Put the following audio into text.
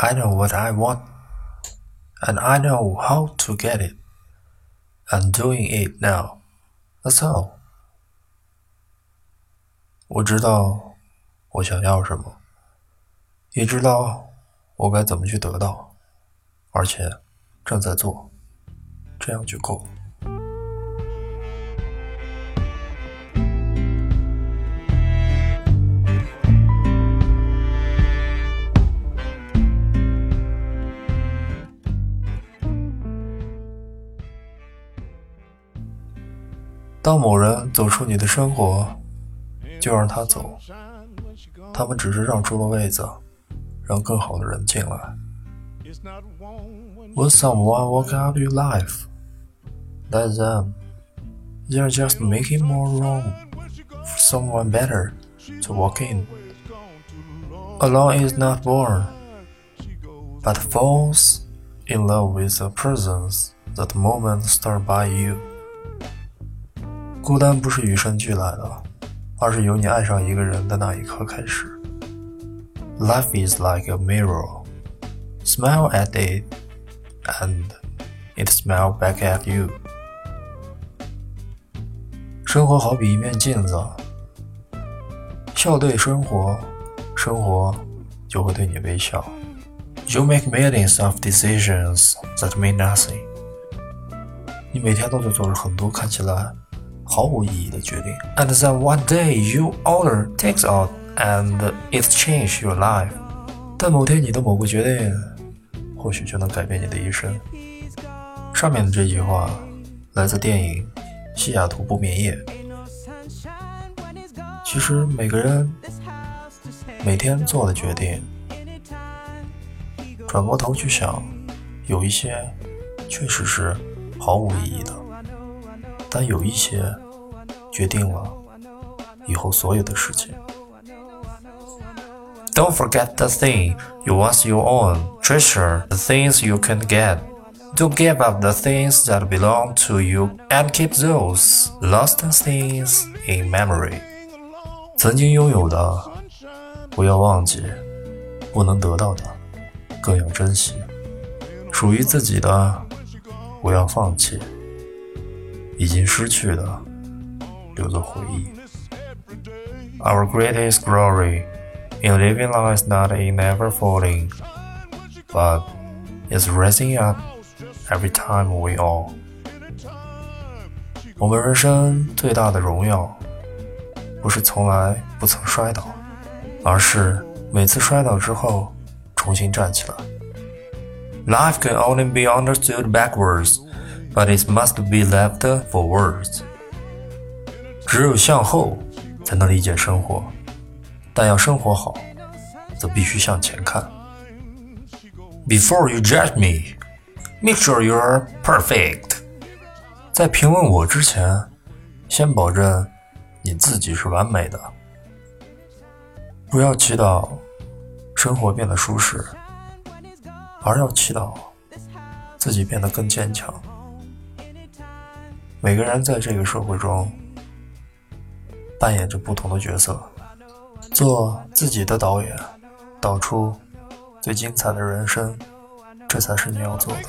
I know what I want, and I know how to get it. I'm doing it now. That's all. 我知道我想要什么，也知道我该怎么去得到，而且正在做，这样就够了。 当某人走出你的生活，就让他走。他们只是让出了位子，让更好的人进来。When someone walk out your life, let them. They're just making more room for someone better to walk in. Alone is not born, but falls in love with the presence that moment start by you. 孤单不是与生俱来的，而是由你爱上一个人的那一刻开始。Life is like a mirror. Smile at it, and it smile back at you. 生活好比一面镜子，笑对生活，生活就会对你微笑。You make millions of decisions that mean nothing. 你每天都在做着很多看起来毫无意义的决定。And then one day you order takes out and it changed your life。但某天你的某个决定，或许就能改变你的一生。上面的这句话来自电影《西雅图不眠夜》。其实每个人每天做的决定，转过头去想，有一些确实是毫无意义的。但有一些决定了以后所有的事情。Don't forget the thing you once you own. Treasure the things you can get. Don't give up the things that belong to you and keep those lost things in memory. 曾经拥有的，不要忘记；不能得到的，更要珍惜。属于自己的，不要放弃。已经失去的，留作回忆。Our greatest glory in living lies not in never falling, but is rising up every time we all。我们人生最大的荣耀，不是从来不曾摔倒，而是每次摔倒之后重新站起来。Life can only be understood backwards But it must be left for words。只有向后才能理解生活，但要生活好，则必须向前看。Before you judge me, make sure you're perfect。在评论我之前，先保证你自己是完美的。不要祈祷生活变得舒适，而要祈祷自己变得更坚强。每个人在这个社会中扮演着不同的角色，做自己的导演，导出最精彩的人生，这才是你要做的。